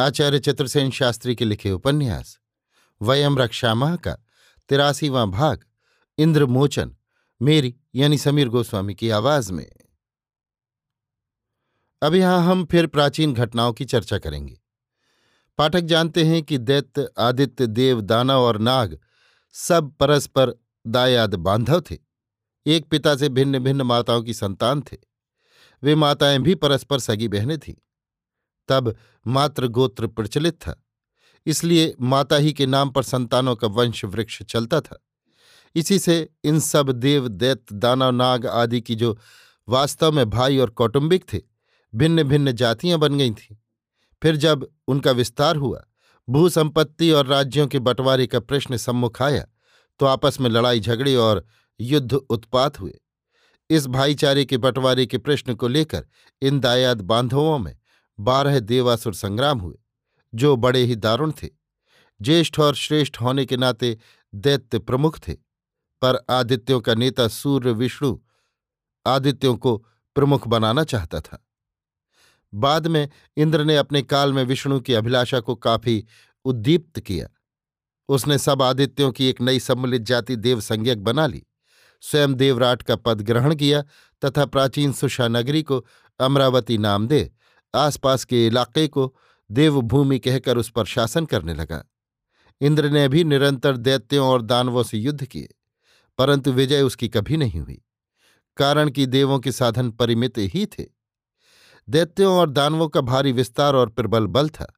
आचार्य चतुर्सेन शास्त्री के लिखे उपन्यास, वयम रक्षामाह का तिरासीवां भाग, इंद्रमोचन, मेरी यानी समीर गोस्वामी की आवाज़ में। अब यहाँ हम फिर प्राचीन घटनाओं की चर्चा करेंगे। पाठक जानते हैं कि दैत्य, आदित्य, देव, दानव और नाग सब परस्पर दायाद बांधव थे। एक पिता से भिन्न भिन्न माताओं की संतान थे। वे माताएँ भी परस्पर सगी बहनें थीं। तब मात्र गोत्र प्रचलित था। इसलिए माता ही के नाम पर संतानों का वंश वृक्ष चलता था। इसी से इन सब देव दैत दानव नाग आदि की जो वास्तव में भाई और कौटुंबिक थे भिन्न भिन्न जातियाँ बन गई थीं। फिर जब उनका विस्तार हुआ, भूसंपत्ति और राज्यों के बंटवारे का प्रश्न सम्मुख आया तो आपस में लड़ाई झगड़े और युद्ध उत्पात हुए। इस भाईचारे के बंटवारे के प्रश्न को लेकर इन दायाद बांधवों में बारह देवासुर संग्राम हुए, जो बड़े ही दारुण थे। ज्येष्ठ और श्रेष्ठ होने के नाते दैत्य प्रमुख थे, पर आदित्यों का नेता सूर्य विष्णु आदित्यों को प्रमुख बनाना चाहता था। बाद में इंद्र ने अपने काल में विष्णु की अभिलाषा को काफ़ी उद्दीप्त किया। उसने सब आदित्यों की एक नई सम्मिलित जाति देव संज्ञक बना ली। स्वयं देवराट का पद ग्रहण किया तथा प्राचीन सुषा नगरी को अमरावती नाम दे आसपास के इलाके को देवभूमि कहकर उस पर शासन करने लगा। इंद्र ने भी निरंतर दैत्यों और दानवों से युद्ध किए, परंतु विजय उसकी कभी नहीं हुई, कारण कि देवों के साधन परिमित ही थे। दैत्यों और दानवों का भारी विस्तार और प्रबल बल था।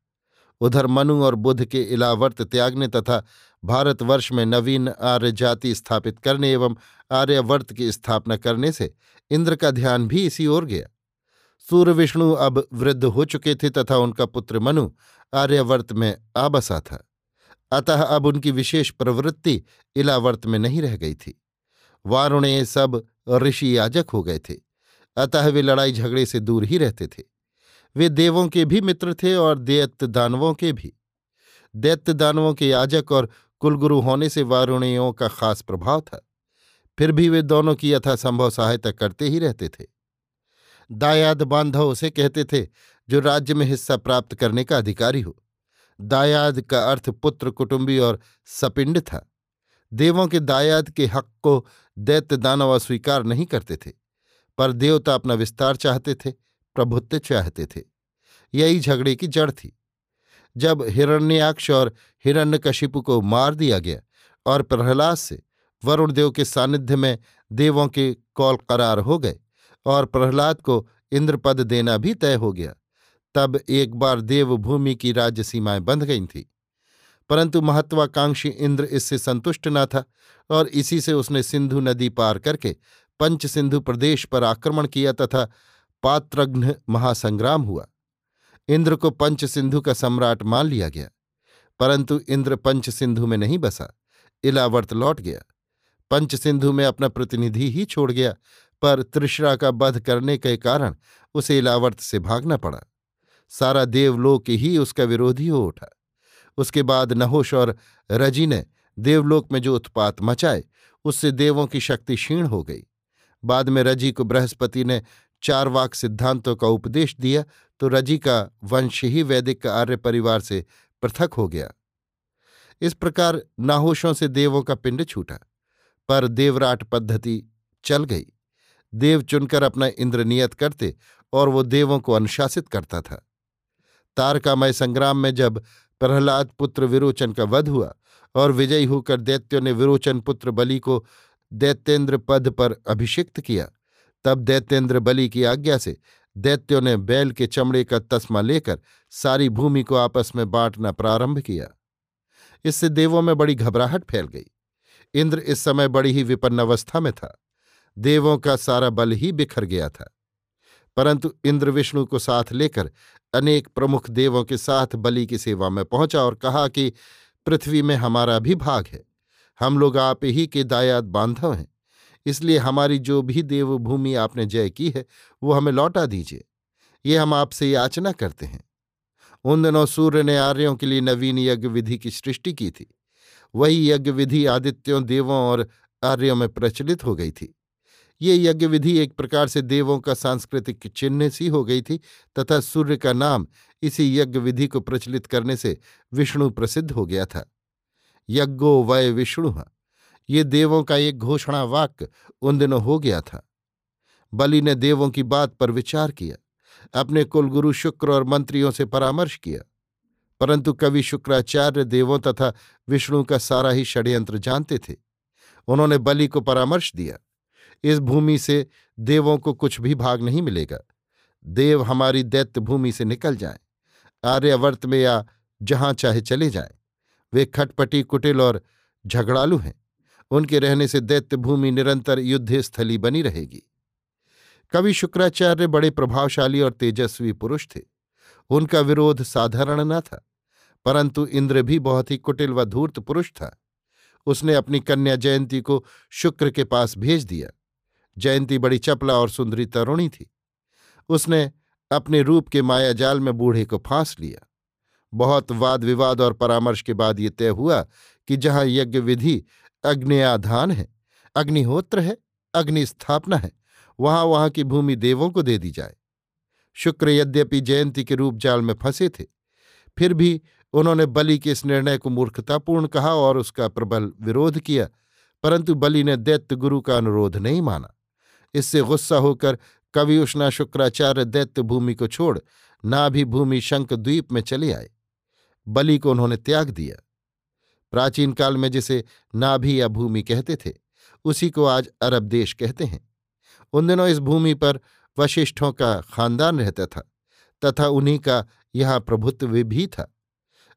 उधर मनु और बुद्ध के इलावर्त त्यागने तथा भारतवर्ष में नवीन आर्य जाति स्थापित करने एवं आर्यवर्त की स्थापना करने से इंद्र का ध्यान भी इसी ओर गया। सूर्य विष्णु अब वृद्ध हो चुके थे तथा उनका पुत्र मनु आर्यवर्त में आ बसा था। अतः अब उनकी विशेष प्रवृत्ति इलावर्त में नहीं रह गई थी। वारुणे सब ऋषि याजक हो गए थे। अतः वे लड़ाई झगड़े से दूर ही रहते थे। वे देवों के भी मित्र थे और दैत्य दानवों के भी। दैत्य दानवों के याजक और कुलगुरु होने से वारुणियों का खास प्रभाव था। फिर भी वे दोनों की यथासंभव सहायता करते ही रहते थे। दायाद बांधव उसे कहते थे, जो राज्य में हिस्सा प्राप्त करने का अधिकारी हो। दायाद का अर्थ पुत्र, कुटुंबी और सपिंड था। देवों के दायाद के हक को दैत्य दानव अस्वीकार नहीं करते थे, पर देवता अपना विस्तार चाहते थे, प्रभुत्व चाहते थे। यही झगड़े की जड़ थी। जब हिरण्याक्ष और हिरण्यकशिपु को मार दिया गया और प्रहलाद से वरुण देव के सानिध्य में देवों के कौल करार हो गए और प्रहलाद को इंद्रपद देना भी तय हो गया। तब एक बार देवभूमि की राज्य सीमाएँ बंध गई थीं। परंतु महत्वाकांक्षी इंद्र इससे संतुष्ट न था और इसी से उसने सिंधु नदी पार करके पंच सिंधु प्रदेश पर आक्रमण किया तथा पात्रघ्न महासंग्राम हुआ। इंद्र को पंच सिंधु का सम्राट मान लिया गया, परंतु इंद्र पंच सिंधु में नहीं बसा, इलावर्त लौट गया। पंच सिंधु में अपना प्रतिनिधि ही छोड़ गया पर त्रिशरा का वध करने के कारण उसे इलावर्त से भागना पड़ा। सारा देवलोक ही उसका विरोधी हो उठा। उसके बाद नहोश और रज़ी ने देवलोक में जो उत्पात मचाए, उससे देवों की शक्ति क्षीण हो गई। बाद में रज़ी को बृहस्पति ने चार वाक सिद्धांतों का उपदेश दिया तो रज़ी का वंश ही वैदिक आर्य परिवार से पृथक हो गया। इस प्रकार नाहोशों से देवों का पिंड छूटा, पर देवराट पद्धति चल गई। देव चुनकर अपना इंद्र नियत करते और वो देवों को अनुशासित करता था। तारकामय संग्राम में जब प्रहलाद पुत्र विरोचन का वध हुआ और विजयी होकर दैत्यों ने विरोचन पुत्र बलि को दैत्येंद्र पद पर अभिषिक्त किया, तब दैत्येंद्र बलि की आज्ञा से दैत्यों ने बैल के चमड़े का तस्मा लेकर सारी भूमि को आपस में बांटना प्रारंभ किया। इससे देवों में बड़ी घबराहट फैल गई। इंद्र इस समय बड़ी ही विपन्न अवस्था में था। देवों का सारा बल ही बिखर गया था। परंतु इंद्र विष्णु को साथ लेकर अनेक प्रमुख देवों के साथ बलि की सेवा में पहुँचा और कहा कि, पृथ्वी में हमारा भी भाग है। हम लोग आप ही के दायाद बांधव हैं। इसलिए हमारी जो भी देवभूमि आपने जय की है, वो हमें लौटा दीजिए। ये हम आपसे याचना करते हैं। उन दिनों सूर्य ने आर्यों के लिए नवीन यज्ञ विधि की सृष्टि की थी। वही यज्ञ विधि आदित्यों, देवों और आर्यों में प्रचलित हो गई थी। ये यज्ञ विधि एक प्रकार से देवों का सांस्कृतिक चिन्ह सी हो गई थी, तथा सूर्य का नाम इसी यज्ञ विधि को प्रचलित करने से विष्णु प्रसिद्ध हो गया था। यज्ञो वय विष्णु, ये देवों का एक घोषणा वाक्य उन दिनों हो गया था। बलि ने देवों की बात पर विचार किया, अपने कुलगुरु शुक्र और मंत्रियों से परामर्श किया, परंतु कवि शुक्राचार्य देवों तथा विष्णु का सारा ही षड्यंत्र जानते थे। उन्होंने बलि को परामर्श दिया। इस भूमि से देवों को कुछ भी भाग नहीं मिलेगा। देव हमारी दैत्य भूमि से निकल जाएँ, आर्यवर्त में या जहाँ चाहे चले जाएँ। वे खटपटी, कुटिल और झगड़ालू हैं। उनके रहने से दैत्य भूमि निरंतर युद्ध स्थली बनी रहेगी। कवि शुक्राचार्य बड़े प्रभावशाली और तेजस्वी पुरुष थे। उनका विरोध साधारण न था, परंतु इंद्र भी बहुत ही कुटिल व धूर्त पुरुष था। उसने अपनी कन्या जयंती को शुक्र के पास भेज दिया। जयंती बड़ी चपला और सुंदरी तरुणी थी। उसने अपने रूप के मायाजाल में बूढ़े को फांस लिया। बहुत वाद विवाद और परामर्श के बाद ये तय हुआ कि जहाँ यज्ञ विधि अग्नियाधान है, अग्निहोत्र है, अग्नि स्थापना है, वहाँ वहाँ की भूमि देवों को दे दी जाए। शुक्र यद्यपि जयंती के रूप जाल में फंसे थे, फिर भी उन्होंने बलि के इस निर्णय को मूर्खतापूर्ण कहा और उसका प्रबल विरोध किया, परंतु बलि ने दैत्य गुरु का अनुरोध नहीं माना। इससे गुस्सा होकर कवि उष्णा शुक्राचार्य दैत्य भूमि को छोड़ नाभि भूमि शंख द्वीप में चले आए। बलि को उन्होंने त्याग दिया। प्राचीन काल में जिसे नाभि या भूमि कहते थे, उसी को आज अरब देश कहते हैं। उन दिनों इस भूमि पर वशिष्ठों का खानदान रहता था, तथा उन्हीं का यहाँ प्रभुत्व भी था।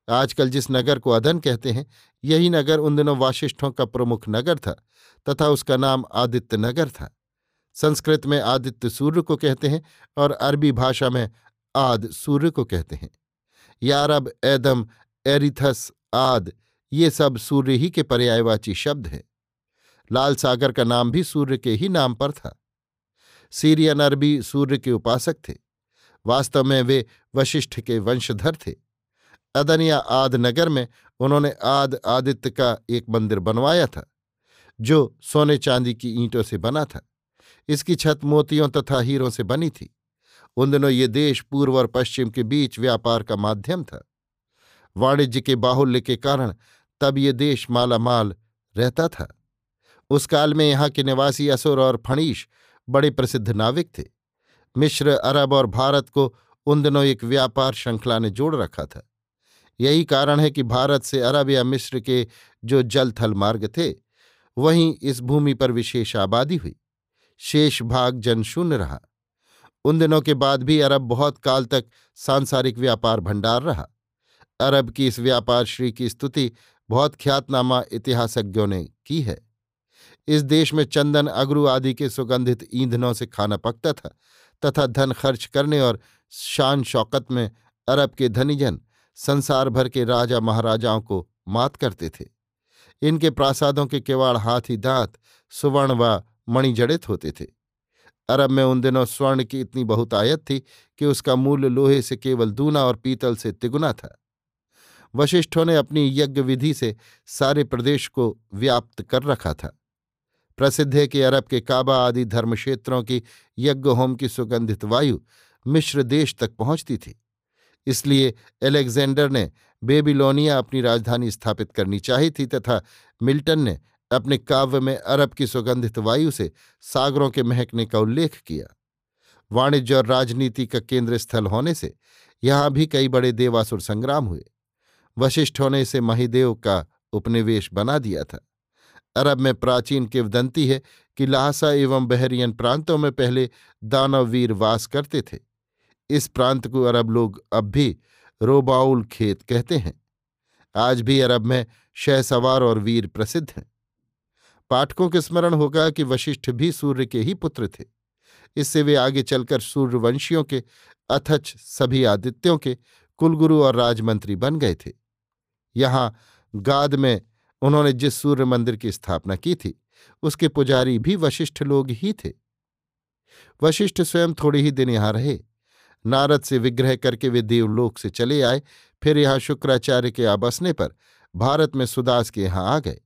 आजकल जिस नगर को अदन कहते हैं, यही नगर उन दिनों वाशिष्ठों का प्रमुख नगर था, तथा उसका नाम आदित्य नगर था। संस्कृत में आदित्य सूर्य को कहते हैं और अरबी भाषा में आद सूर्य को कहते हैं। यारब, एदम, एरिथस, आद, ये सब सूर्य ही के पर्यायवाची शब्द हैं। लाल सागर का नाम भी सूर्य के ही नाम पर था। सीरियन अरबी सूर्य के उपासक थे। वास्तव में वे वशिष्ठ के वंशधर थे। अदन या आद नगर में उन्होंने आद आदित्य का एक मंदिर बनवाया था, जो सोने चांदी की ईंटों से बना था। इसकी छत मोतियों तथा हीरों से बनी थी। उन दिनों ये देश पूर्व और पश्चिम के बीच व्यापार का माध्यम था। वाणिज्य के बाहुल्य के कारण तब ये देश मालामाल रहता था। उस काल में यहाँ के निवासी असुर और फणीश बड़े प्रसिद्ध नाविक थे। मिश्र अरब और भारत को उन दिनों एक व्यापार श्रृंखला ने जोड़ रखा था। यही कारण है कि भारत से अरब या मिश्र के जो जल थल मार्ग थे, वहीं इस भूमि पर विशेष आबादी हुई। शेष भाग जनशून्य रहा। उन दिनों के बाद भी अरब बहुत काल तक सांसारिक व्यापार भंडार रहा। अरब की इस व्यापार श्री की स्तुति बहुत ख्यातनामा इतिहासज्ञों ने की है। इस देश में चंदन, अगरू आदि के सुगंधित ईंधनों से खाना पकता था तथा धन खर्च करने और शान शौकत में अरब के धनीजन संसार भर के राजा महाराजाओं को मात करते थे। इनके प्रासादों के किवाड़ हाथी दांत, सुवर्ण व मणिजड़ित होते थे। अरब में उन दिनों स्वर्ण की इतनी बहुत आयत थी कि उसका मूल्य लोहे से केवल दूना और पीतल से तिगुना था। वशिष्ठों ने अपनी यज्ञ विधि से सारे प्रदेश को व्याप्त कर रखा था। प्रसिद्ध है कि अरब के काबा आदि धर्मक्षेत्रों की यज्ञ होम की सुगंधित वायु मिश्र देश तक पहुँचती थी। इसलिए एलेक्जेंडर ने बेबीलोनिया अपनी राजधानी स्थापित करनी चाही थी तथा मिल्टन ने अपने काव्य में अरब की सुगंधित वायु से सागरों के महकने का उल्लेख किया। वाणिज्य और राजनीति का केंद्र स्थल होने से यहाँ भी कई बड़े देवासुर संग्राम हुए। वशिष्ठों ने इसे महिदेव का उपनिवेश बना दिया था। अरब में प्राचीन किवदंती है कि लाहसा एवं बहरियन प्रांतों में पहले दानववीर वास करते थे। इस प्रांत को अरब लोग अब भी रोबाउल खेत कहते हैं। आज भी अरब में शहसवार और वीर प्रसिद्ध हैं। पाठकों के स्मरण होगा कि वशिष्ठ भी सूर्य के ही पुत्र थे। इससे वे आगे चलकर सूर्यवंशियों के, अथच सभी आदित्यों के कुलगुरु और राजमंत्री बन गए थे। यहाँ गाद में उन्होंने जिस सूर्य मंदिर की स्थापना की थी, उसके पुजारी भी वशिष्ठ लोग ही थे। वशिष्ठ स्वयं थोड़े ही दिन यहाँ रहे। नारद से विग्रह करके वे देवलोक से चले आए, फिर यहाँ शुक्राचार्य के आबसने पर भारत में सुदास के यहाँ आ गए।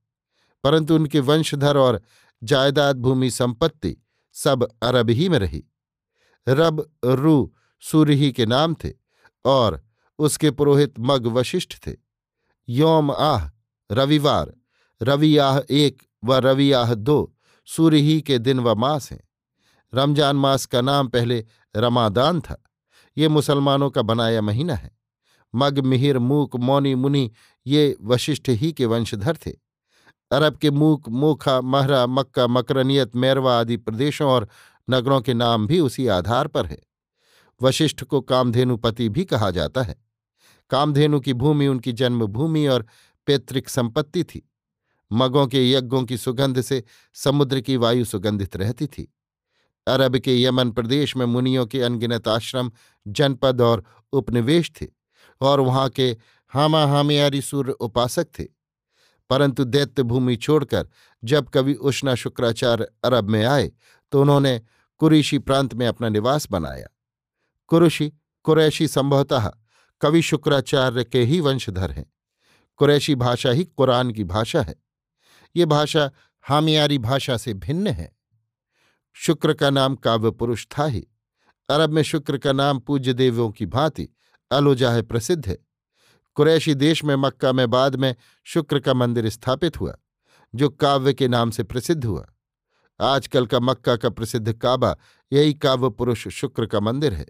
परंतु उनके वंशधर और जायदाद भूमि संपत्ति सब अरब ही में रही। रब रू सूर्य ही के नाम थे और उसके पुरोहित मग वशिष्ठ थे। योम आह रविवार रवि आह एक व रवि आह दो सूर्य ही के दिन व मास हैं। रमज़ान मास का नाम पहले रमादान था। ये मुसलमानों का बनाया महीना है। मग मिहिर, मूक, मौनी, मुनि ये वशिष्ठ ही के वंशधर थे। अरब के मूक, मोखा, महरा, मक्का, मकरनियत, मैरवा आदि प्रदेशों और नगरों के नाम भी उसी आधार पर है। वशिष्ठ को कामधेनुपति भी कहा जाता है। कामधेनु की भूमि उनकी जन्मभूमि और पैतृक संपत्ति थी। मगों के यज्ञों की सुगंध से समुद्र की वायु सुगंधित रहती थी। अरब के यमन प्रदेश में मुनियों के अनगिनत आश्रम, जनपद और उपनिवेश थे और वहाँ के हामा हामियारी सूर्य उपासक थे। परंतु दैत्य भूमि छोड़कर जब कवि उष्णा शुक्राचार्य अरब में आए तो उन्होंने कुरिशी प्रांत में अपना निवास बनाया। कुरुषि कुरैशी संभवतः कवि शुक्राचार्य के ही वंशधर हैं। कुरैशी भाषा ही कुरान की भाषा है। ये भाषा हामियारी भाषा से भिन्न है। शुक्र का नाम काव्य पुरुष था ही। अरब में शुक्र का नाम पूज्य देवों की भांति अलोजाह प्रसिद्ध है। कुरैशी देश में, मक्का में, बाद में शुक्र का मंदिर स्थापित हुआ, जो काव्य के नाम से प्रसिद्ध हुआ। आजकल का मक्का का प्रसिद्ध काबा, यही काव्य पुरुष शुक्र का मंदिर है।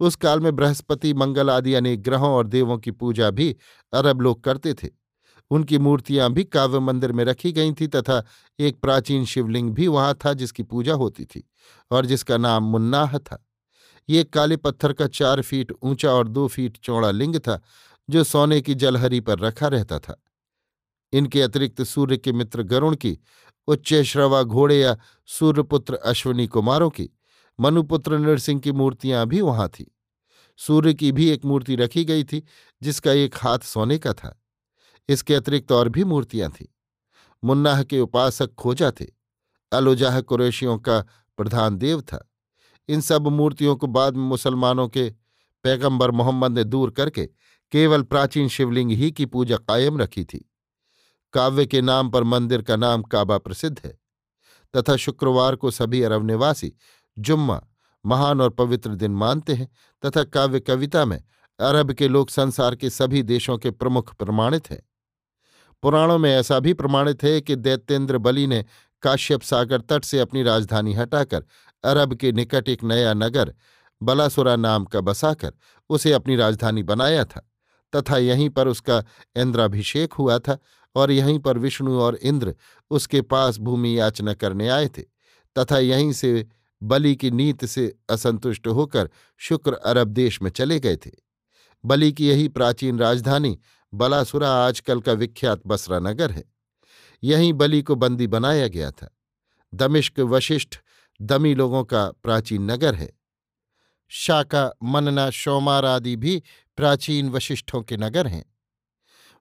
उस काल में बृहस्पति, मंगल आदि अनेक ग्रहों और देवों की पूजा भी अरब लोग करते थे। उनकी मूर्तियाँ भी काव्य मंदिर में रखी गई थी तथा एक प्राचीन शिवलिंग भी वहाँ था जिसकी पूजा होती थी और जिसका नाम मुन्नाह था। ये काले पत्थर का चार फीट ऊँचा और दो फीट चौड़ा लिंग था जो सोने की जलहरी पर रखा रहता था। इनके अतिरिक्त सूर्य के मित्र गरुण की उच्च श्रवा घोड़े या सूर्यपुत्र अश्विनी कुमारों की, मनुपुत्र नरसिंह की मूर्तियाँ भी वहाँ थी। सूर्य की भी एक मूर्ति रखी गई थी, जिसका एक हाथ सोने का था। इसके अतिरिक्त और भी मूर्तियाँ थीं। मुन्नाह के उपासक खोजा थे। अलोजाह कुरैशियों का प्रधान देव था। इन सब मूर्तियों को बाद में मुसलमानों के पैगंबर मोहम्मद ने दूर करके केवल प्राचीन शिवलिंग ही की पूजा कायम रखी थी। काव्य के नाम पर मंदिर का नाम काबा प्रसिद्ध है। तथा शुक्रवार को सभी अरब निवासी जुम्मा, महान और पवित्र दिन मानते हैं तथा काव्य कविता में अरब के लोग संसार के सभी देशों के प्रमुख प्रमाणित हैं। पुराणों में ऐसा भी प्रमाणित है कि दैत्येंद्र बलि ने काश्यप सागर तट से अपनी राजधानी हटाकर अरब के निकट एक नया नगर बलासुरा नाम का बसाकर उसे अपनी राजधानी बनाया था। तथा यहीं पर उसका इंद्राभिषेक हुआ था और यहीं पर विष्णु और इंद्र उसके पास भूमि याचना करने आए थे तथा यहीं से बलि की नीत से असंतुष्ट होकर शुक्र अरब देश में चले गए थे। बलि की यही प्राचीन राजधानी बलासुरा आजकल का विख्यात बसरा नगर है। यहीं बलि को बंदी बनाया गया था। दमिश्क वशिष्ठ दमी लोगों का प्राचीन नगर है। शाका, मनना, शोमार आदि भी प्राचीन वशिष्ठों के नगर हैं।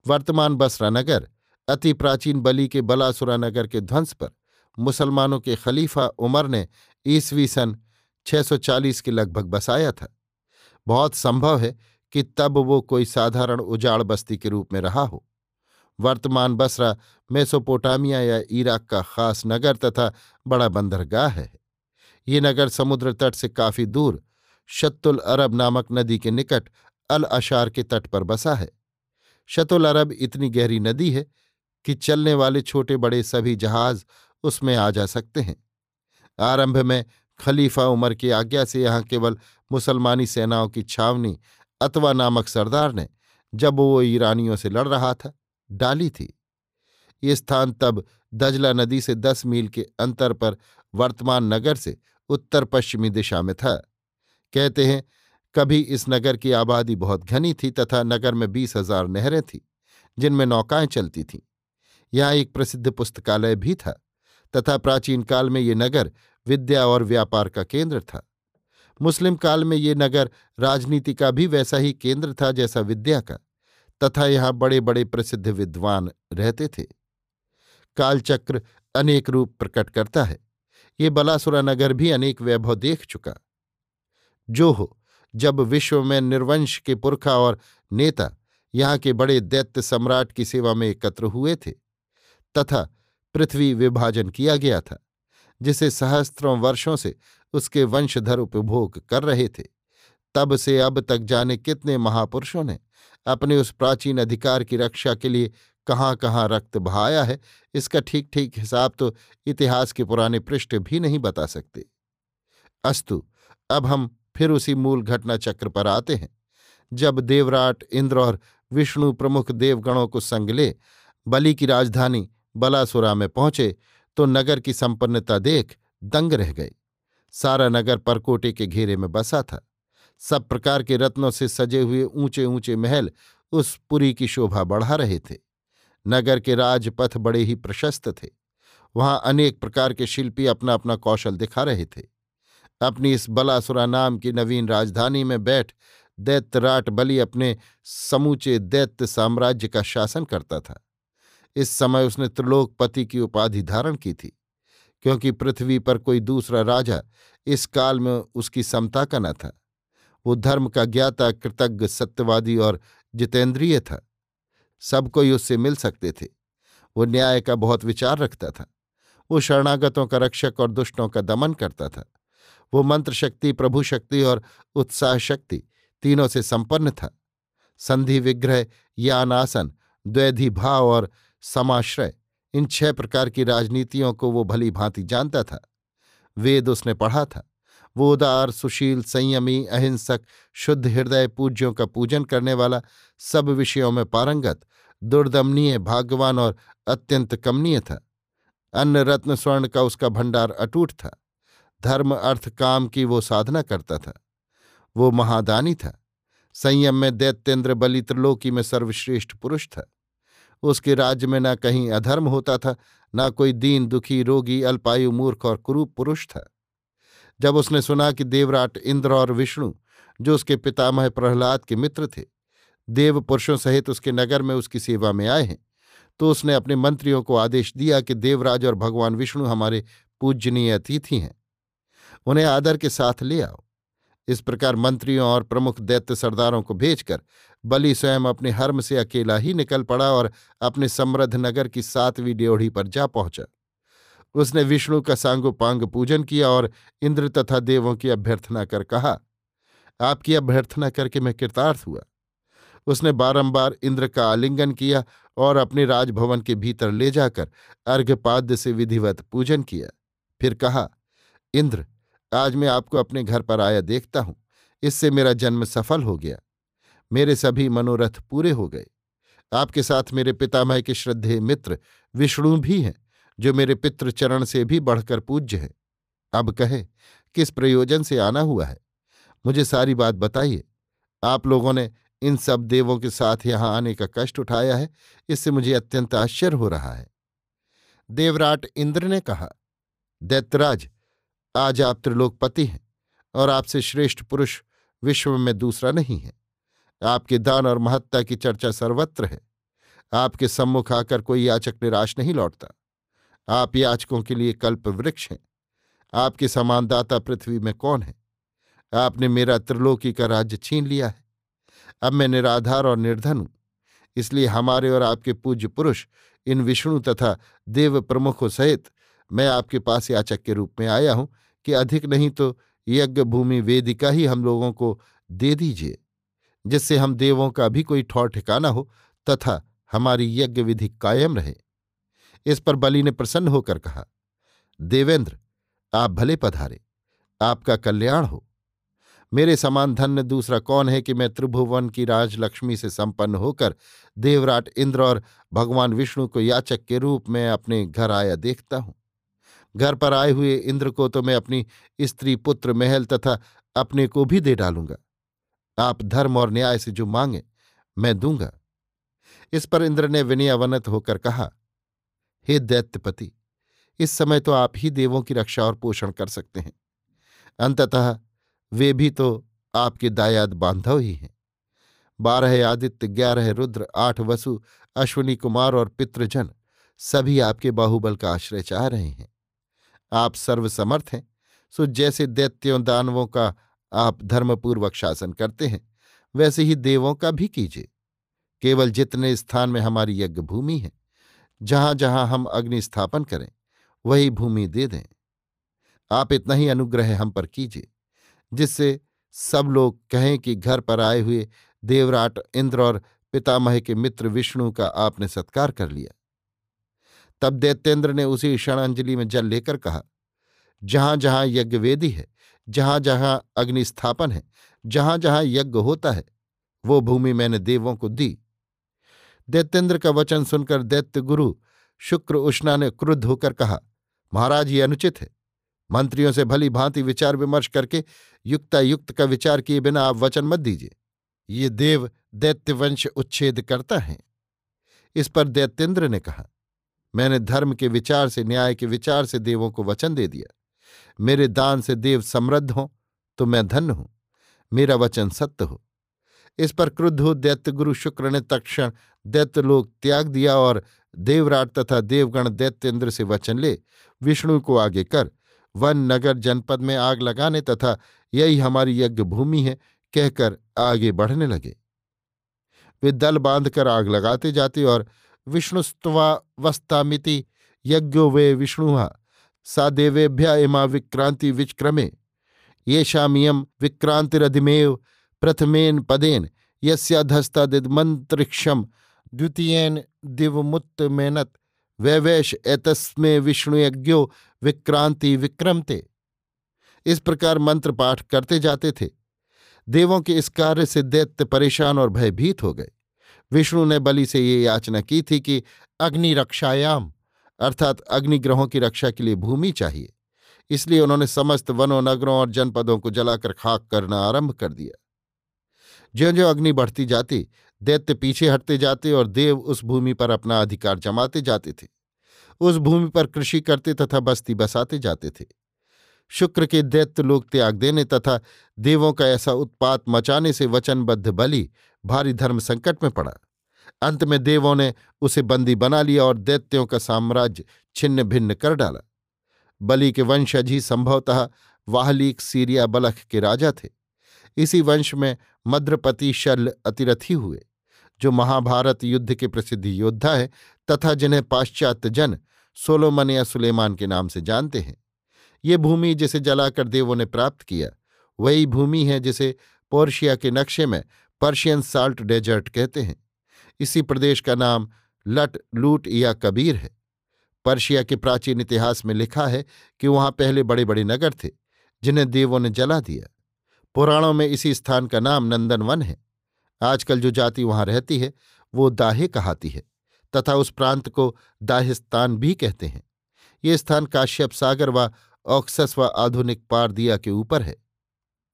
वर्तमान बसरा नगर, अति प्राचीन बली के बलासुरा नगर के ध्वंस पर, मुसलमानों के खलीफा उमर ने ईसवी सन 640 के लगभग बसाया था। बहुत संभव है कि तब वो कोई साधारण उजाड़ बस्ती के रूप में रहा हो। वर्तमान बसरा मेसोपोटामिया या इराक का खास नगर तथा बड़ा बंदरगाह है। ये नगर समुद्र तट से काफ़ी दूर शत्तुल अरब नामक नदी के निकट अल अशार के तट पर बसा है। शतुल अरब इतनी गहरी नदी है कि चलने वाले छोटे बड़े सभी जहाज़ उसमें आ जा सकते हैं। आरंभ में खलीफा उमर की आज्ञा से यहाँ केवल मुसलमानी सेनाओं की छावनी अतवा नामक सरदार ने जब वो ईरानियों से लड़ रहा था, डाली थी। ये स्थान तब दजला नदी से दस मील के अंतर पर वर्तमान नगर से उत्तर पश्चिमी दिशा में था। कहते हैं कभी इस नगर की आबादी बहुत घनी थी तथा नगर में बीस हज़ार नहरें थीं, जिनमें नौकाएँ चलती थीं। यहाँ एक प्रसिद्ध पुस्तकालय भी था, तथा प्राचीन काल में ये नगर विद्या और व्यापार का केंद्र था। मुस्लिम काल में ये नगर राजनीति का भी वैसा ही केंद्र था जैसा विद्या का, तथा यहाँ बड़े बड़े प्रसिद्ध विद्वान रहते थे। कालचक्र अनेक रूप प्रकट करता है। ये बलासुरा नगर भी अनेक वैभव देख चुका। जो हो जब विश्व में निर्वंश के पुरखा और नेता यहाँ के बड़े दैत्य सम्राट की सेवा में एकत्र हुए थे, तथा पृथ्वी विभाजन किया गया था, जिसे सहस्त्रों वर्षों से उसके वंशधर उपभोग कर रहे थे। तब से अब तक जाने कितने महापुरुषों ने अपने उस प्राचीन अधिकार की रक्षा के लिए कहाँ कहाँ रक्त बहाया है, इसका ठीक ठीक हिसाब तो इतिहास के पुराने पृष्ठ भी नहीं बता सकते। अस्तु, अब हम फिर उसी मूल घटना चक्र पर आते हैं। जब देवराट, इंद्र और विष्णु प्रमुख देवगणों को संग ले बलि की राजधानी बलासुरा में पहुँचे तो नगर की संपन्नता देख दंग रह गए। सारा नगर परकोटे के घेरे में बसा था। सब प्रकार के रत्नों से सजे हुए ऊँचे ऊँचे महल उस पुरी की शोभा बढ़ा रहे थे। नगर के राजपथ बड़े ही प्रशस्त थे। वहाँ अनेक प्रकार के शिल्पी अपना अपना कौशल दिखा रहे थे। अपनी इस बलासुरा नाम की नवीन राजधानी में बैठ दैत्यराट बलि अपने समूचे दैत्य साम्राज्य का शासन करता था। इस समय उसने त्रिलोकपति की उपाधि धारण की थी, क्योंकि पृथ्वी पर कोई दूसरा राजा इस काल में उसकी समता का न था। वो धर्म का ज्ञाता, कृतज्ञ, सत्यवादी और जितेंद्रिय था। सब कोई उससे मिल सकते थे। वो न्याय का बहुत विचार रखता था। वो शरणागतों का रक्षक और दुष्टों का दमन करता था। वो मंत्र शक्ति प्रभु शक्ति और उत्साह शक्ति तीनों से संपन्न था। संधि विग्रह, यानासन, द्वैधि भाव और समाश्रय, इन छह प्रकार की राजनीतियों को वो भली भांति जानता था। वेद उसने पढ़ा था। वो उदार, सुशील, संयमी, अहिंसक, शुद्ध हृदय पूज्यों का पूजन करने वाला सब विषयों में पारंगत, दुर्दमनीय, भाग्यवान और अत्यंत कमनीय था। अन्न रत्न स्वर्ण का उसका भंडार अटूट था। धर्म, अर्थ, काम की वो साधना करता था। वो महादानी था। संयम में दैत्येंद्र बलि त्रिलोकी में सर्वश्रेष्ठ पुरुष था। उसके राज्य में न कहीं अधर्म होता था, न कोई दीन, दुखी, रोगी, अल्पायु, मूर्ख और कुरूप पुरुष था। जब उसने सुना कि देवराट इंद्र और विष्णु, जो उसके पितामह प्रहलाद के मित्र थे, देव पुरुषों सहित उसके नगर में उसकी सेवा में आए हैं तो उसने अपने मंत्रियों को आदेश दिया कि देवराज और भगवान विष्णु हमारे पूजनीय अतिथि हैं। उन्हें आदर के साथ ले आओ। इस प्रकार मंत्रियों और प्रमुख दैत्य सरदारों को भेजकर बलि स्वयं अपने हर्म से अकेला ही निकल पड़ा और अपने समृद्ध नगर की सातवीं ड्योढ़ी पर जा पहुँचा। उसने विष्णु का सांगोपांग पूजन किया और इंद्र तथा देवों की अभ्यर्थना कर कहा, आपकी अभ्यर्थना करके मैं कृतार्थ हुआ। उसने बारंबार इंद्र का आलिंगन किया और अपने राजभवन के भीतर ले जाकर अर्घ्यपाद्य से विधिवत पूजन किया। फिर कहा, इंद्र आज मैं आपको अपने घर पर आया देखता हूँ। इससे मेरा जन्म सफल हो गया। मेरे सभी मनोरथ पूरे हो गए। आपके साथ मेरे पितामह के श्रद्धेय मित्र विष्णु भी हैं, जो मेरे पितृचरण से भी बढ़कर पूज्य है। अब कहे, किस प्रयोजन से आना हुआ है? मुझे सारी बात बताइए। आप लोगों ने इन सब देवों के साथ यहाँ आने का कष्ट उठाया है, इससे मुझे अत्यंत आश्चर्य हो रहा है। देवराट इंद्र ने कहा, दैत्यराज आज आप त्रिलोकपति हैं और आपसे श्रेष्ठ पुरुष विश्व में दूसरा नहीं है। आपके दान और महत्ता की चर्चा सर्वत्र है। आपके सम्मुख आकर कोई याचक निराश नहीं लौटता। आप याचकों के लिए कल्प वृक्ष हैं। आपके समानदाता पृथ्वी में कौन है? आपने मेरा त्रिलोकी का राज्य छीन लिया है। अब मैं निराधार और निर्धन हूँ। इसलिए हमारे और आपके पूज्य पुरुष, इन विष्णु तथा देव प्रमुखों सहित मैं आपके पास याचक के रूप में आया हूँ। कि अधिक नहीं तो यज्ञ भूमि वेदिका ही हम लोगों को दे दीजिए, जिससे हम देवों का भी कोई ठौर ठिकाना हो तथा हमारी यज्ञ विधि कायम रहे। इस पर बलि ने प्रसन्न होकर कहा, देवेंद्र, आप भले पधारे, आपका कल्याण हो। मेरे समान धन्य दूसरा कौन है कि मैं त्रिभुवन की राजलक्ष्मी से संपन्न होकर देवराट इंद्र और भगवान विष्णु को याचक के रूप में अपने घर आया देखता हूँ? घर पर आए हुए इंद्र को तो मैं अपनी स्त्री पुत्र महल तथा अपने को भी दे डालूँगा। आप धर्म और न्याय से जो मांगे, मैं दूँगा। इस पर इंद्र ने विनयावनत होकर कहा, हे दैत्यपति, इस समय तो आप ही देवों की रक्षा और पोषण कर सकते हैं। अंततः वे भी तो आपके दायाद बांधव ही हैं। बारह आदित्य, ग्यारह रुद्र, आठ वसु, अश्विनी कुमार और पितृजन सभी आपके बाहुबल का आश्रय चाह रहे हैं। आप सर्वसमर्थ हैं। सो जैसे दैत्यों, दानवों का आप धर्मपूर्वक शासन करते हैं, वैसे ही देवों का भी कीजिए। केवल जितने स्थान में हमारी यज्ञ भूमि है जहाँ जहाँ हम अग्नि स्थापन करें, वही भूमि दे दें। आप इतना ही अनुग्रह हम पर कीजिए, जिससे सब लोग कहें कि घर पर आए हुए देवराट इंद्र और पितामह के मित्र विष्णु का आपने सत्कार कर लिया। तब दैत्येंद्र ने उसी क्षणांजलि में जल लेकर कहा जहाँ जहाँ यज्ञ वेदी है जहाँ जहाँ अग्नि स्थापन है जहाँ जहाँ यज्ञ होता है, वो भूमि मैंने देवों को दी। दैत्येंद्र का वचन सुनकर दैत्य गुरु शुक्र उष्णा ने क्रुद्ध होकर कहा, महाराज, ये अनुचित है। मंत्रियों से भली भांति विचार विमर्श करके युक्तायुक्त का विचार किए बिना आप वचन मत दीजिए। ये देव दैत्यवंश उच्छेद करता है। इस पर दैत्येंद्र ने कहा मैंने धर्म के विचार से, न्याय के विचार से देवों को वचन दे दिया। मेरे दान से देव समृद्ध हों तो मैं धन्य हूँ। मेरा वचन सत्य हो। इस पर क्रुद्ध हो, दैत्य गुरु शुक्र ने तक्षण दैत्य लोग त्याग दिया और देवराट तथा देवगण दैत्येंद्र से वचन ले, विष्णु को आगे कर, वन नगर जनपद में आग लगाने तथा यही हमारी यज्ञ भूमि है, कहकर आगे बढ़ने लगे। वे दल बांधकर आग लगाते जाते और विष्णुस्त्वावस्तामिति यज्ञो वे विष्णुहा सा देवेभ्य इमा विक्रांति विचक्रमे ये शामियम विक्रांतिरधिमेव प्रथमेन पदेन यस्याधस्तादिमंत्रिक्षम द्वितीयन दिवमुत्त मेनत वैवैश एतस्मे विष्णुयज्ञो विक्रांति विक्रमते। इस प्रकार मंत्र पाठ करते जाते थे। देवों के इस कार्य से दैत्य परेशान और भयभीत हो गए। विष्णु ने बलि से ये याचना की थी कि अग्नि रक्षायाम, अर्थात अग्निग्रहों की रक्षा के लिए भूमि चाहिए। इसलिए उन्होंने समस्त वनों, नगरों और जनपदों को जलाकर खाक करना आरंभ कर दिया। ज्यो ज्यो अग्नि बढ़ती जाती, दैत्य पीछे हटते जाते और देव उस भूमि पर अपना अधिकार जमाते जाते थे। उस भूमि पर कृषि करते तथा बस्ती बसाते जाते थे। शुक्र के दैत्य लोग त्याग देने तथा देवों का ऐसा उत्पात मचाने से वचनबद्ध बलि भारी धर्म संकट में पड़ा। अंत में देवों ने उसे बंदी बना लिया और दैत्यों का साम्राज्य छिन्न भिन्न कर डाला। बलि के वंशज ही संभवतः वाहलीक सीरिया बलख के राजा थे। इसी वंश में मद्रपति शल्य अतिरथी हुए, जो महाभारत युद्ध के प्रसिद्ध योद्धा है तथा जिन्हें पाश्चात्य जन सोलोमन या सुलेमान के नाम से जानते हैं। ये भूमि जिसे जलाकर देवों ने प्राप्त किया, वही भूमि है जिसे पोर्शिया के नक्शे में पर्शियन साल्ट डेजर्ट कहते हैं। इसी प्रदेश का नाम लट, लूट या कबीर है। पर्शिया के प्राचीन इतिहास में लिखा है कि वहाँ पहले बड़े बड़े नगर थे, जिन्हें देवों ने जला दिया। पुराणों में इसी स्थान का नाम नंदनवन है। आजकल जो जाति वहाँ रहती है, वो दाहे कहाती है, तथा उस प्रांत को दाहिस्तान भी कहते हैं। ये स्थान काश्यप सागर व ऑक्सस व आधुनिक पारदिया के ऊपर है।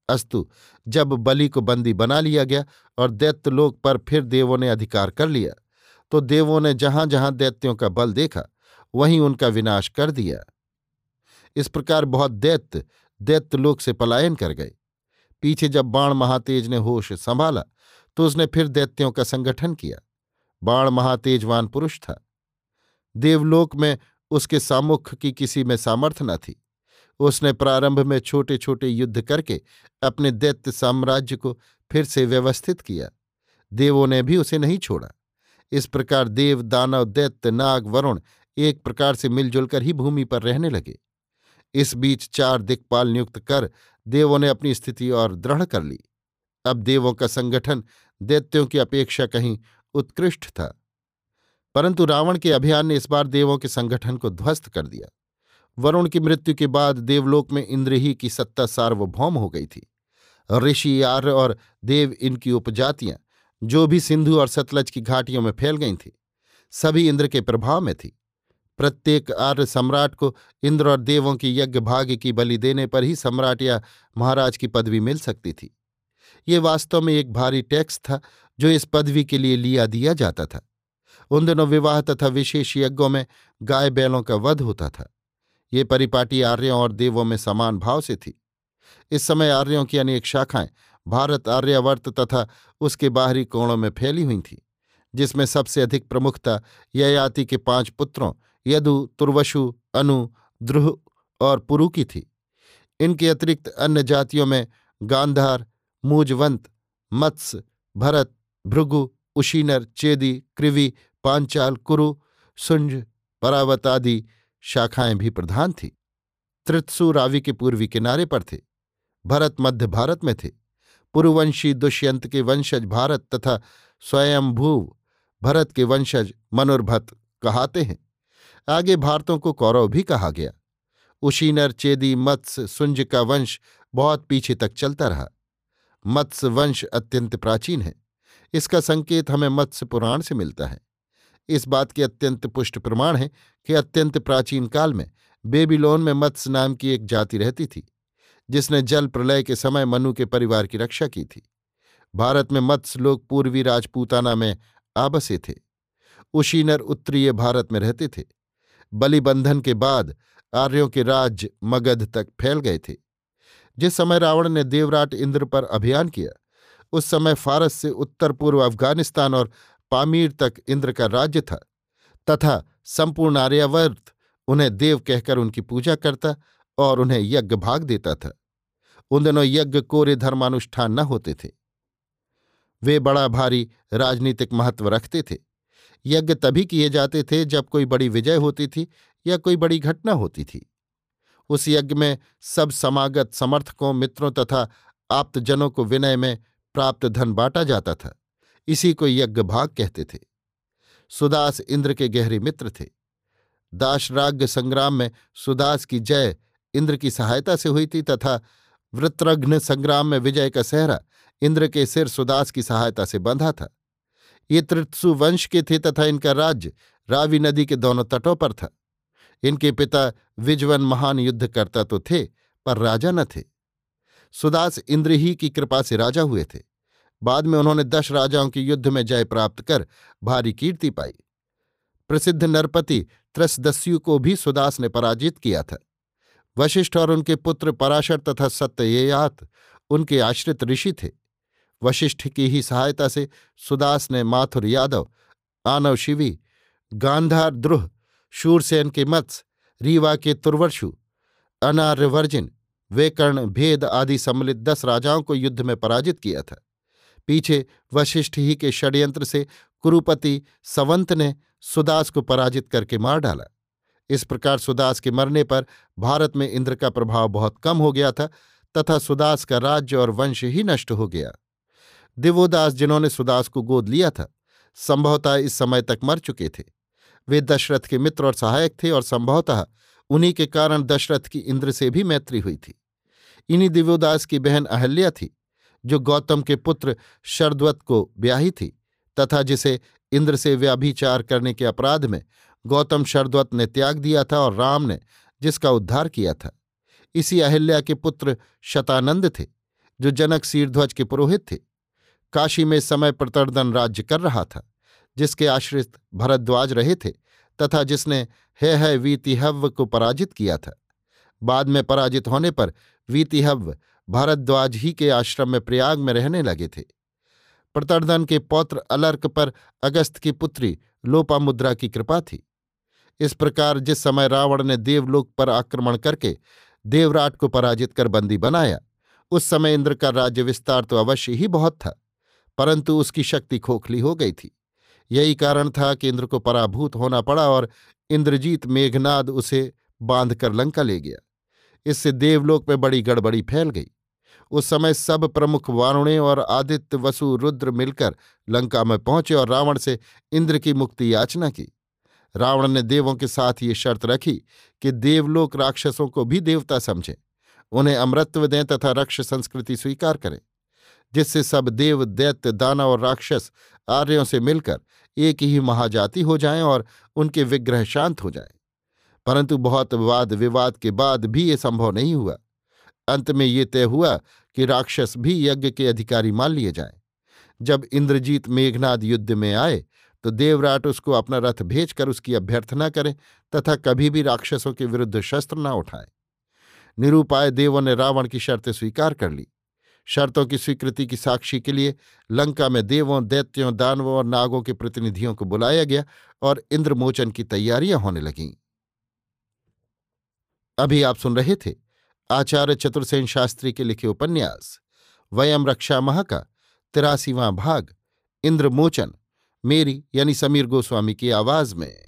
अस्तु। जब बलि को बंदी बना लिया गया और दैत्यलोक पर फिर देवों ने अधिकार कर लिया तो देवों ने जहाँ जहाँ दैत्यों का बल देखा, वहीं उनका विनाश कर दिया। इस प्रकार बहुत दैत्य दैत्यलोक से पलायन कर गए। पीछे जब बाण महातेज ने होश संभाला तो उसने फिर दैत्यों का संगठन किया। बाण महातेजवान पुरुष था। देवलोक में उसके सामुख की किसी में सामर्थ्य न थी। उसने प्रारंभ में छोटे छोटे युद्ध करके अपने दैत्य साम्राज्य को फिर से व्यवस्थित किया। देवों ने भी उसे नहीं छोड़ा। इस प्रकार देव, दानव, दैत्य, नाग, वरुण एक प्रकार से मिलजुल कर ही भूमि पर रहने लगे। इस बीच चार दिक्पाल नियुक्त कर देवों ने अपनी स्थिति और दृढ़ कर ली। अब देवों का संगठन दैत्यों की अपेक्षा कहीं उत्कृष्ट था। परंतु रावण के अभियान ने इस बार देवों के संगठन को ध्वस्त कर दिया। वरुण की मृत्यु के बाद देवलोक में इंद्र ही की सत्ता सार्वभौम हो गई थी। ऋषि आर्य और देव इनकी उपजातियाँ, जो भी सिंधु और सतलज की घाटियों में फैल गई थी, सभी इंद्र के प्रभाव में थी। प्रत्येक आर्य सम्राट को इंद्र और देवों की यज्ञ भाग्य की बलि देने पर ही सम्राट या महाराज की पदवी मिल सकती थी। ये वास्तव में एक भारी टैक्स था, जो इस पदवी के लिए लिया दिया जाता था। उन दिनों विवाह तथा विशेष यज्ञों में गाय बैलों का वध होता था। ये परिपाटी आर्यों और देवों में समान भाव से थी। इस समय आर्यों की अनेक शाखाएँ, भारत आर्यावर्त तथा उसके बाहरी कोणों में फैली हुई थीं, जिसमें सबसे अधिक प्रमुखता ययाति के पाँच पुत्रों, यदु, तुर्वशु, अनु, द्रुह और पुरु की थी। इनके अतिरिक्त अन्य जातियों में गांधार, मूजवंत, मत्स्य, भरत, भृगु, उशीनर, चेदी, कृवि, पांचाल, कुरु, सुंज परावत आदि शाखाएँ भी प्रधान थीं। त्रित्सु रावि के पूर्वी किनारे पर थे। भरत मध्य भारत में थे। पुरुवंशी दुष्यंत के वंशज भारत तथा स्वयंभूव भरत के वंशज मनुर्भत कहाते हैं। आगे भारतों को कौरव भी कहा गया। उशीनर, चेदी मत्स्य सुंज का वंश बहुत पीछे तक चलता रहा। मत्स्य वंश अत्यंत प्राचीन है। इसका संकेत हमें मत्स्य पुराण से मिलता है। इस बात के अत्यंत पुष्ट प्रमाण है कि अत्यंत प्राचीन काल में बेबीलोन में मत्स्य नाम की एक जाति रहती थी, जिसने जल प्रलय के समय मनु के परिवार की रक्षा की थी। भारत में मत्स्य लोग पूर्वी राजपूताना में आबसे थे। उशीनर उत्तरीय भारत में रहते थे। बलिबंधन के बाद आर्यों के राज्य मगध तक फैल गए थे। जिस समय रावण ने देवराट इंद्र पर अभियान किया, उस समय फारस से उत्तर पूर्व अफ़गानिस्तान और पामीर तक इंद्र का राज्य था, तथा संपूर्ण आर्यावर्त उन्हें देव कहकर उनकी पूजा करता और उन्हें यज्ञ भाग देता था। उन दिनों यज्ञ कोरे धर्मानुष्ठान न होते थे। वे बड़ा भारी राजनीतिक महत्व रखते थे। यज्ञ तभी किए जाते थे जब कोई बड़ी विजय होती थी या कोई बड़ी घटना होती थी। उस यज्ञ में सब समागत समर्थकों, मित्रों तथा आप्तजनों को विनय में प्राप्त धन बांटा जाता था। इसी को यज्ञ भाग कहते थे। सुदास इंद्र के गहरे मित्र थे। दाशराग्य संग्राम में सुदास की जय इंद्र की सहायता से हुई थी तथा वृत्रघ्न संग्राम में विजय का सहरा इंद्र के सिर सुदास की सहायता से बंधा था। ये तृत्सु वंश के थे तथा इनका राज्य रावी नदी के दोनों तटों पर था। इनके पिता विजवन महान युद्ध करता तो थे, पर राजा न थे। सुदास इंद्र ही की कृपा से राजा हुए थे। बाद में उन्होंने दश राजाओं के युद्ध में जय प्राप्त कर भारी कीर्ति पाई। प्रसिद्ध नरपति त्रसदस्यु को भी सुदास ने पराजित किया था। वशिष्ठ और उनके पुत्र पराशर तथा सत्ययात उनके आश्रित ऋषि थे। वशिष्ठ की ही सहायता से सुदास ने माथुर यादव आनव शिवी, गांधार द्रुह, शूरसेन के मत्स्य रीवा के तुर्वर्षु अनार्यवर्जिन वेकर्ण भेद आदि सम्मिलित दस राजाओं को युद्ध में पराजित किया था। पीछे वशिष्ठ ही के षड्यंत्र से कुरुपति सवंत ने सुदास को पराजित करके मार डाला। इस प्रकार सुदास के मरने पर भारत में इंद्र का प्रभाव बहुत कम हो गया था, तथा सुदास का राज्य और वंश ही नष्ट हो गया। दिवोदास जिन्होंने सुदास को गोद लिया था, संभवतः इस समय तक मर चुके थे। वे दशरथ के मित्र और सहायक थे और संभवतः उन्हीं के कारण दशरथ की इंद्र से भी मैत्री हुई थी। इन्हीं दिव्योदास की बहन अहल्या थी। जो गौतम के पुत्र शरद्वत को ब्याही थी, तथा जिसे इंद्र से व्याभिचार करने के अपराध में गौतम शरद्वत ने त्याग दिया था और राम ने जिसका उद्धार किया था। इसी अहिल्या के पुत्र शतानंद थे, जो जनक सीरध्वज के पुरोहित थे। काशी में समय प्रतर्दन राज्य कर रहा था, जिसके आश्रित भरद्वाज रहे थे, तथा जिसने हे है वीतिहव्य को पराजित किया था। बाद में पराजित होने पर वीतिहव्य भारद्वाज ही के आश्रम में प्रयाग में रहने लगे थे। प्रतर्दन के पौत्र अलर्क पर अगस्त की पुत्री लोपामुद्रा की कृपा थी। इस प्रकार जिस समय रावण ने देवलोक पर आक्रमण करके देवराट को पराजित कर बंदी बनाया, उस समय इंद्र का राज्य विस्तार तो अवश्य ही बहुत था, परंतु उसकी शक्ति खोखली हो गई थी। यही कारण था कि इंद्र को पराभूत होना पड़ा और इंद्रजीत मेघनाद उसे बांधकर लंका ले गया। इससे देवलोक में बड़ी गड़बड़ी फैल गई। उस समय सब प्रमुख वारुणे और आदित्य वसु रुद्र मिलकर लंका में पहुँचे और रावण से इंद्र की मुक्ति याचना की। रावण ने देवों के साथ ये शर्त रखी कि देवलोक राक्षसों को भी देवता समझे, उन्हें अमृत्व दें तथा रक्ष संस्कृति स्वीकार करें, जिससे सब देव, दैत्य दाना और राक्षस आर्यों से मिलकर एक ही महाजाति हो जाएँ और उनके विग्रह शांत हो जाएँ। परंतु बहुत वाद विवाद के बाद भी ये संभव नहीं हुआ। अंत में ये तय हुआ कि राक्षस भी यज्ञ के अधिकारी मान लिए जाए। जब इंद्रजीत मेघनाद युद्ध में आए तो देवराट उसको अपना रथ भेजकर उसकी अभ्यर्थना करें तथा कभी भी राक्षसों के विरुद्ध शस्त्र न उठाए। निरूपाय देवों ने रावण की शर्तें स्वीकार कर ली। शर्तों की स्वीकृति की साक्षी के लिए लंका में देवों, दैत्यों, दानवों और नागों के प्रतिनिधियों को बुलाया गया और इंद्रमोचन की तैयारियाँ होने लगीं। अभी आप सुन रहे थे आचार्य चतुर्सेन शास्त्री के लिखे उपन्यास, वयम रक्षा मह का तिरासीवां भाग, इंद्रमोचन, मेरी यानी समीर गोस्वामी की आवाज़ में।